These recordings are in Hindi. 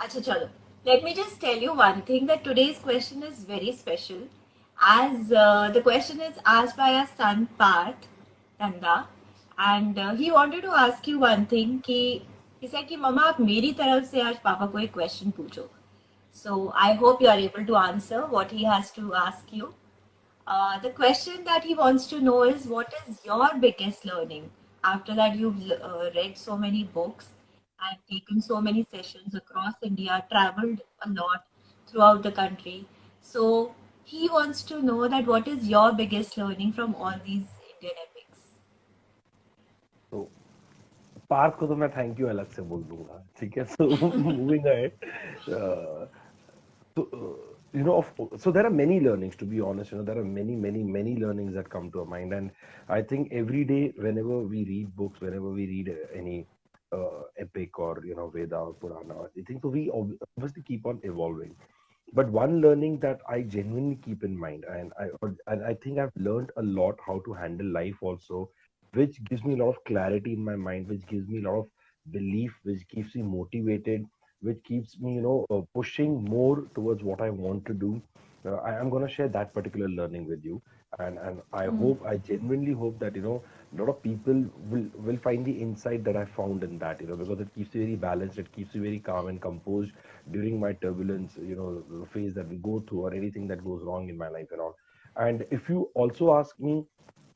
Acha chalo. Let me just tell you one thing that today's question is very special. As uh, the question is asked by our son Parth Tanda, and uh, he wanted to ask you one thing कि he said कि मम्मा आप मेरी तरफ से आज पापा को एक क्वेश्चन पूछो so I hope you are able to answer what he has to ask you. Uh, the question that he wants to know is what is your biggest learning after that you've uh, read so many books and taken so many sessions across India, traveled a lot throughout the country. So he wants to know that what is your biggest learning from all these Indian epics. तो पार्थ को तो मैं थैंक यू अलग से बोल दूंगा ठीक है so moving ahead so uh, you know of, so there are many learnings to be honest you know there are many many many learnings that come to our mind and i think every day whenever we read books whenever we read uh, any uh, epic or you know veda or purana. I think so we obviously keep on evolving. But one learning that i genuinely keep in mind and i and i think i've learned a lot how to handle life also which gives me a lot of clarity in my mind which gives me a lot of belief which keeps me motivated which keeps me you know uh, pushing more towards what i want to do. Uh, i am going to share that particular learning with you and and i mm. hope i genuinely hope that you know a lot of people will will find the insight that i found in that you know because it keeps you very balanced it keeps you very calm and composed during my turbulence you know phase that we go through or anything that goes wrong in my life and all and if you also ask me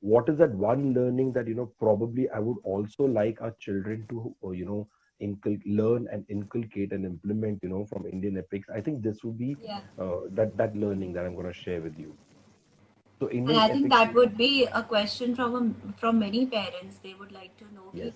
what is that one learning that you know probably i would also like our children to uh, you know incul- learn and inculcate and implement you know from indian epics i think this would be Yeah. uh, that that learning that i'm going to share with you so And I think that would be a question from a, from many parents. They would like to know yes.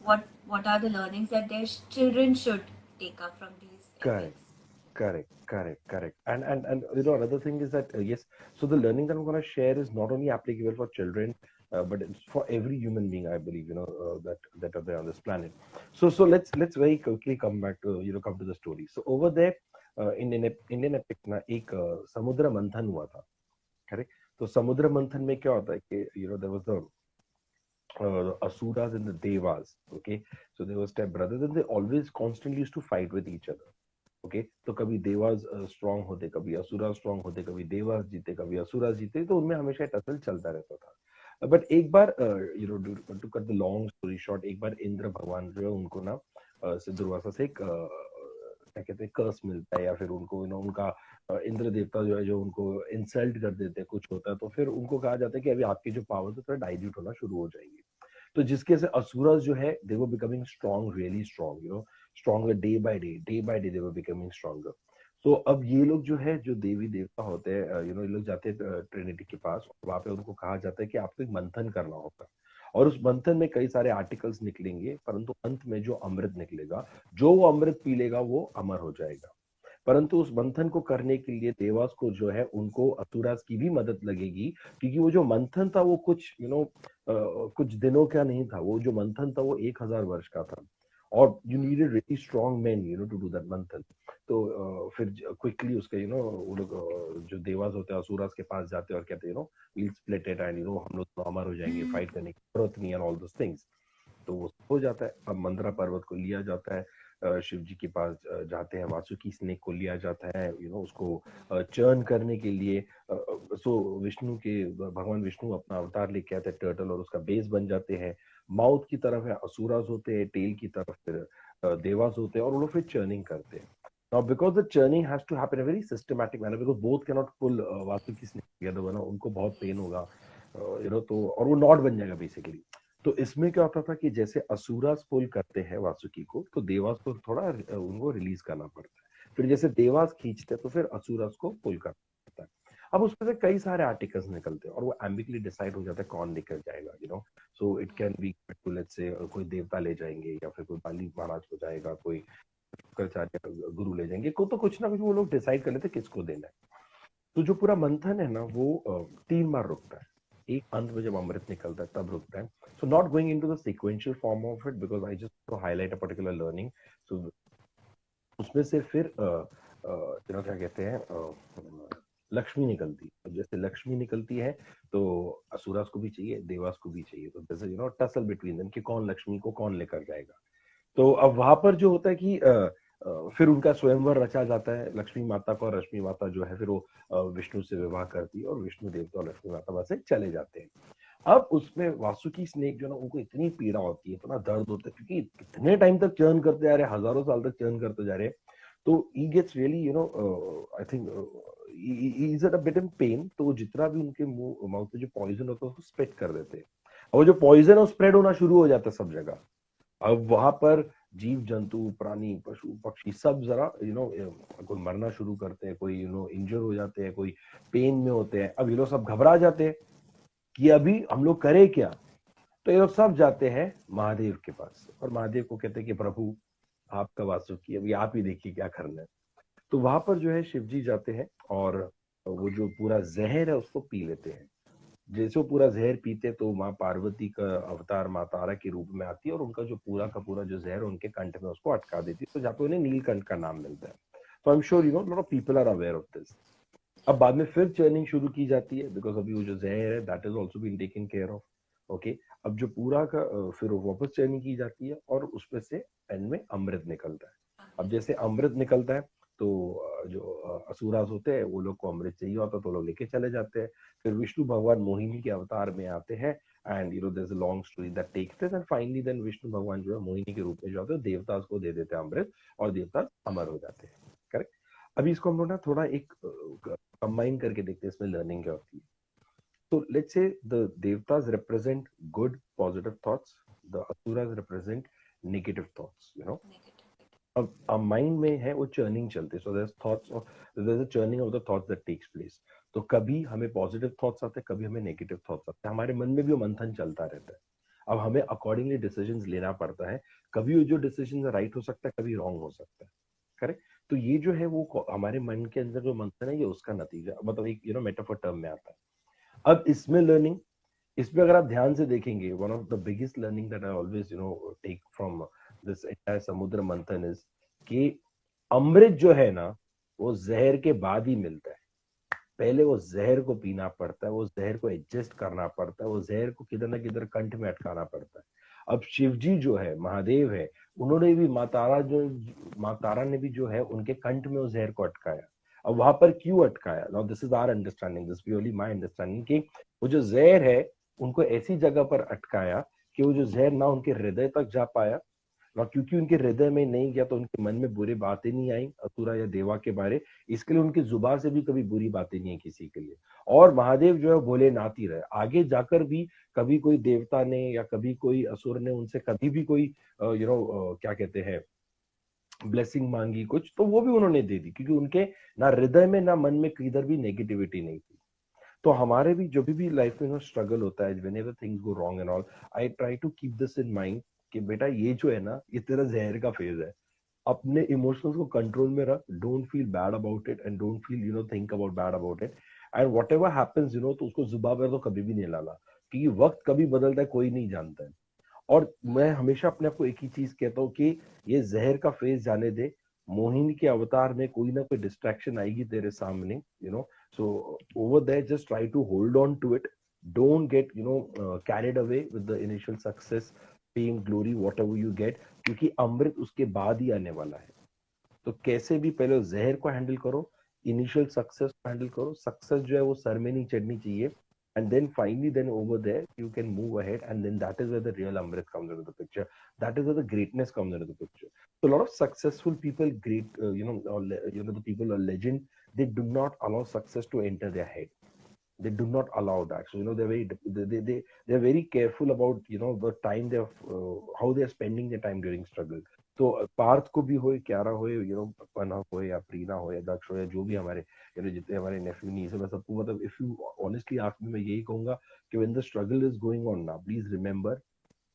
what what are the learnings that their children should take up from these correct. epics. correct. Correct. Correct. And and and you know another thing is that uh, yes so the learning that i'm going to share is not only applicable for children uh, but it's for every human being i believe you know uh, that that are there on this planet. So so let's let's very quickly come back to you know come to the story. So over there uh, in in indian epic na ek uh, samudra manthan hua tha. Correct तो समुद्र मंथन में क्या होता है कि you know there was the uh, asuras the devas okay? So they were step brothers and they always constantly used to fight with each other okay तो कभी देवास स्ट्रांग होते कभी असुरा स्ट्रांग होते कभी देवास जीते कभी असुरा जीते तो उनमें हमेशा टसल चलता रहता था। बट एक बार you know to cut the long story short एक बार इंद्र भगवान जो है उनको ना दुर्वासा से एक कहते हैं कर्स मिलता है या फिर उनको उनका इंद्र देवता जो है, जो उनको इंसल्ट कर देते हैं, कुछ होता है तो फिर उनको कहा जाता है कि अभी आपकी जो पावर है, थोड़ा डाइल्यूट होना शुरू हो जाएगी। तो जिसके से असुरस जो है they were becoming strong really strong you know stronger day by day day by day they were becoming stronger तो अब ये लोग जो है, जो देवी देवता होते हैं यू नो ये लोग जाते हैं ट्रिनिटी के पास वहाँ पे उनको कहा जाता है कि आपको एक मंथन करना होगा। और उस मंथन में कई सारे आर्टिकल्स निकलेंगे परंतु अंत में जो अमृत निकलेगा जो वो अमृत पी लेगा वो अमर हो जाएगा। परंतु उस मंथन को करने के लिए देवास को जो है उनको असुरास की भी मदद लगेगी क्योंकि वो जो मंथन था वो कुछ यू you नो know, कुछ दिनों का नहीं था वो जो मंथन था वो एक हज़ार वर्ष का था। और you needed really strong man you know to do that मंथन तो फिर क्विकली उसके यू नो वो लोग जो देवास होते हैं असुरास के पास जाते हैं और कहते हैं you know we'll split it and you know हम लोग तो अमर हो जाएँगे फाइट करने की ज़रूरत नहीं एंड ऑल दोस थिंग्स तो वो हो जाता है। अब मंदरा पर्वत को लिया जाता है। शिव जी के पास जाते हैं वासुकी स्नेक को लिया जाता है यू नो उसको चर्न करने के लिए। सो विष्णु के भगवान विष्णु अपना अवतार लेके आते हैं टर्टल और उसका बेस बन जाते हैं। माउथ की तरफ़ है असुरास होते हैं टेल की तरफ़ फिर देवास होते हैं और वो लोग फिर चर्निंग करते हैं। Now, because the churning has to happen in a very systematic manner, because both cannot pull uh, Vasuki snake together, वरना उनको बहुत पेन होगा, यू नो तो और वो नॉट बन जाएगा बेसिकली तो इसमें क्या होता था कि जैसे असुरास पुल करते हैं वासुकी को तो देवास को थोड़ा उनको रिलीज़ करना पड़ता है। फिर जैसे देवास खींचते तो फिर असुरास को पुल है। अब उसमें से कई सारे आर्टिकल्स निकलते हैं और वो एम्बिकली डिसाइड हो जाता है कौन निकल जाएगा you know so it can be let's say कोई देवता ले जाएँगे या फिर कोई बाली महाराज को जाएगा, कोई शुक्राचार्य गुरु ले जाएँगे, को तो कुछ ना कुछ वो लोग डिसाइड कर लेते किसको देना है। तो जो पूरा मंथन है ना, वो तीन बार रुकता है। एक अंत में जब अमृत निकलता है, तब रुकता है। So not going into the sequential form of it because I just to highlight a particular learning so उसमें से फिर यू नो क्या कहते हैं लक्ष्मी निकलती। है जैसे लक्ष्मी निकलती है तो असुरास को भी चाहिए, देवास को भी चाहिए। तो you know tussle between them कि कौन लक्ष्मी को कौन लेकर जाएगा। तो अब वहाँ पर जो होता है कि फिर उनका स्वयंवर रचा जाता है। लक्ष्मी माता को और रश्मि माता जो है, फिर वो विष्णु से विवाह करती है और विष्णु देवता और लक्ष्मी माता वहाँ से चले जाते हैं। अब उसमें वासुकी स्नेक जो ना, उनको इतनी पीड़ा होती है, इतना दर्द होता है, क्योंकि कितने टाइम तक चर्न करते जा रहे हैं, हज़ारों साल तक चर्न करते जा रहे हैं। तो he gets really you know I think is at a bit in pain तो जितना भी उनके मुँह, माउथ में जो पॉइजन होता है, उसको स्प्रेड कर देते हैं। और जो पॉइजन है, वो स्प्रेड होना शुरू हो जाता है सब जगह। अब वहाँ पर जीव जंतु प्राणी, पशु, पक्षी सब जरा यू नो कोई मरना शुरू करते हैं, कोई यू नो इंजर हो जाते हैं, कोई पेन में होते हैं। अब ये लोग सब घबरा जाते हैं कि अभी हम लोग करें क्या? तो ये लोग सब जाते हैं महादेव के पास और महादेव को कहते हैं कि प्रभु, आपका वासुकी अभी आप ही देखिए क्या करना है। तो वहाँ पर जो है शिव जी जाते हैं और वो जो पूरा जहर है उसको पी लेते हैं। जैसे वो पूरा जहर पीते तो माँ पार्वती का अवतार माँ तारा के रूप में आती है और उनका जो पूरा का पूरा जो जहर उनके कंठ में उसको अटका देती है। तो जहाँ पे उन्हें नीलकंठ का नाम मिलता है। तो I am sure you know lot of people are aware of this अब बाद में फिर चर्निंग शुरू की जाती है बिकॉज़ अभी वो जो जहर है that is also been taken care of okay अब जो पूरा का फिर वापस चर्निंग की जाती है और उसमें से एंड में अमृत निकलता है। अब जैसे अमृत निकलता है तो जो असुरास होते हैं, वो लोग को अमृत चाहिए होता तो लोग लेके चले जाते हैं। फिर विष्णु भगवान मोहिनी के अवतार में आते हैं and you know a long story that takes place and finally then Vishnu भगवान जो है मोहिनी के रूप में जो आते हैं देवता को दे देते हैं अमृत और देवता अमर हो जाते हैं। करेक्ट अभी इसको हम लोग ना थोड़ा एक कंबाइन करके देखते हैं, इसमें लर्निंग क्या होती है। तो let's say the देवतास represent good positive thoughts the asuras represent negative thoughts you know अब माइंड में है वो चर्निंग चलती so their thoughts churning of the that takes place तो कभी हमें पॉजिटिव थॉट्स आते हैं, कभी हमें नेगेटिव थॉट्स आते हैं। हमारे मन में भी वो मंथन चलता रहता है। अब हमें अकॉर्डिंगली डिसीजंस लेना पड़ता है। कभी वो जो डिसीज़न राइट हो सकता है, कभी रॉन्ग हो सकता है। करेक्ट तो ये जो है वो हमारे मन के अंदर जो मंथन है, ये उसका नतीजा मतलब एक यू नो मेटाफोर टर्म में आता है। अब इसमें लर्निंग इसमें अगर आप ध्यान से देखेंगे one of the biggest learning that I always you know take from this समुद्र मंथन इज़ कि अमृत जो है ना, वो जहर के बाद ही मिलता है। पहले वो जहर को पीना पड़ता है, वो जहर को एडजस्ट करना पड़ता है, वो जहर को किधर ना किधर कंठ में अटकाना पड़ता है। अब शिव जी जो है, महादेव है, उन्होंने भी माँ तारा जो माँ तारा ने भी जो है, उनके कंठ में उस जहर को अटकाया। अब वहाँ पर क्यों अटकाया? Now this is our understanding this purely my understanding कि वो जो जहर है, उनको ऐसी जगह पर अटकाया कि वो जो जहर ना उनके हृदय तक जा पाया ना क्योंकि उनके हृदय में नहीं गया तो उनके मन में बुरी बातें नहीं आई असुरा या देवा के बारे। इसके लिए उनकी ज़ुबान से भी कभी बुरी बातें नहीं है किसी के लिए। और महादेव जो है भोले नाती रहे। आगे जाकर भी कभी कोई देवता ने या कभी कोई असुर ने उनसे कभी भी कोई यू नो क्या कहते हैं ब्लेसिंग मांगी कुछ तो वो भी उन्होंने दे दी। क्योंकि उनके ना हृदय में ना मन में किधर भी नेगेटिविटी नहीं थी। तो हमारे भी जो भी लाइफ में स्ट्रगल होता है things go wrong and all I try to keep this in mind कि बेटा ये जो है ना, ये तेरा जहर का फ़ेज़ है। अपने इमोशंस को कंट्रोल में रख don't feel bad about it and don't feel you know think about bad about it and whatever happens you know तो उसको जुबा पर तो कभी भी नहीं लाना। क्योंकि वक्त कभी बदलता है, कोई नहीं जानता है। और मैं हमेशा अपने आप को एक ही चीज़ कहता हूँ कि ये जहर का फ़ेज़ जाने दे। मोहिनी के अवतार में कोई ना कोई डिस्ट्रैक्शन आएगी तेरे सामने you know so over there just try to hold on to it don't get you know carried away with the initial success fame glory whatever you get क्योंकि अमृत उसके बाद ही आने वाला है तो कैसे भी पहले जहर को हैंडल करो इनिशियल सक्सेस को हैंडल करो सक्सेस जो है वो सर में नहीं चढ़नी चाहिए and then finally then over there you can move ahead and then that is where the real amrit comes into the picture that is where the greatness comes into the picture so a lot of successful people great uh, you know or, you know the people are legend they do not allow success to enter their head they do not allow that so you know they're very they they they're very careful about you know the time they're uh, how they're spending their time during struggle तो पार्थ को भी हो क्यारा हो यू नो पना हो या प्रीना हो या दक्ष हो या जो भी हमारे यू नो जितने हमारे नेफ्यू नी मैं सबको मतलब if you honestly ask me यही कहूँगा कि when the struggle is going on ना प्लीज़ रिमेंबर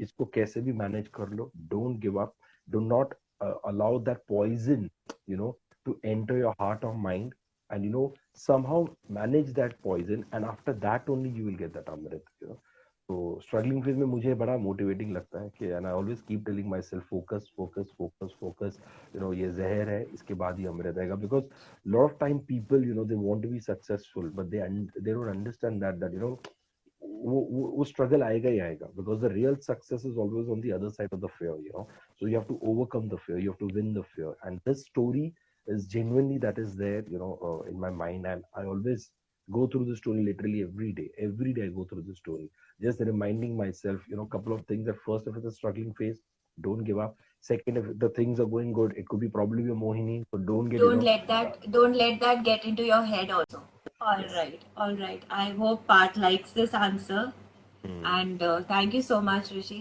इसको कैसे भी मैनेज कर लो don't give up do not allow that poison you know to enter your heart or mind and you know somehow manage that poison and after that only you will get that amrit you know तो स्ट्रगलिंग फेज में मुझे बड़ा मोटिवेटिंग लगता है कि and I always keep telling myself focus focus focus focus you know ये जहर है इसके बाद ही अमृत आएगा because lot of time people you know they want to be successful but they they don't understand that that you know वो वो वो struggle आएगा ही आएगा because the real success is always on the other side of the fear you know so you have to overcome the fear you have to win the fear and this story is genuinely that is there you know uh, in my mind. And I always go through the story literally every day. Every day I go through the story. Just reminding myself you know couple of things that first if it's a struggling phase don't give up. Second if the things are going good it could be probably a mohini so don't get you don't know, let that don't let that get into your head also. All Yes. right all right. I hope part likes this answer. Hmm. and uh, thank you so much rishi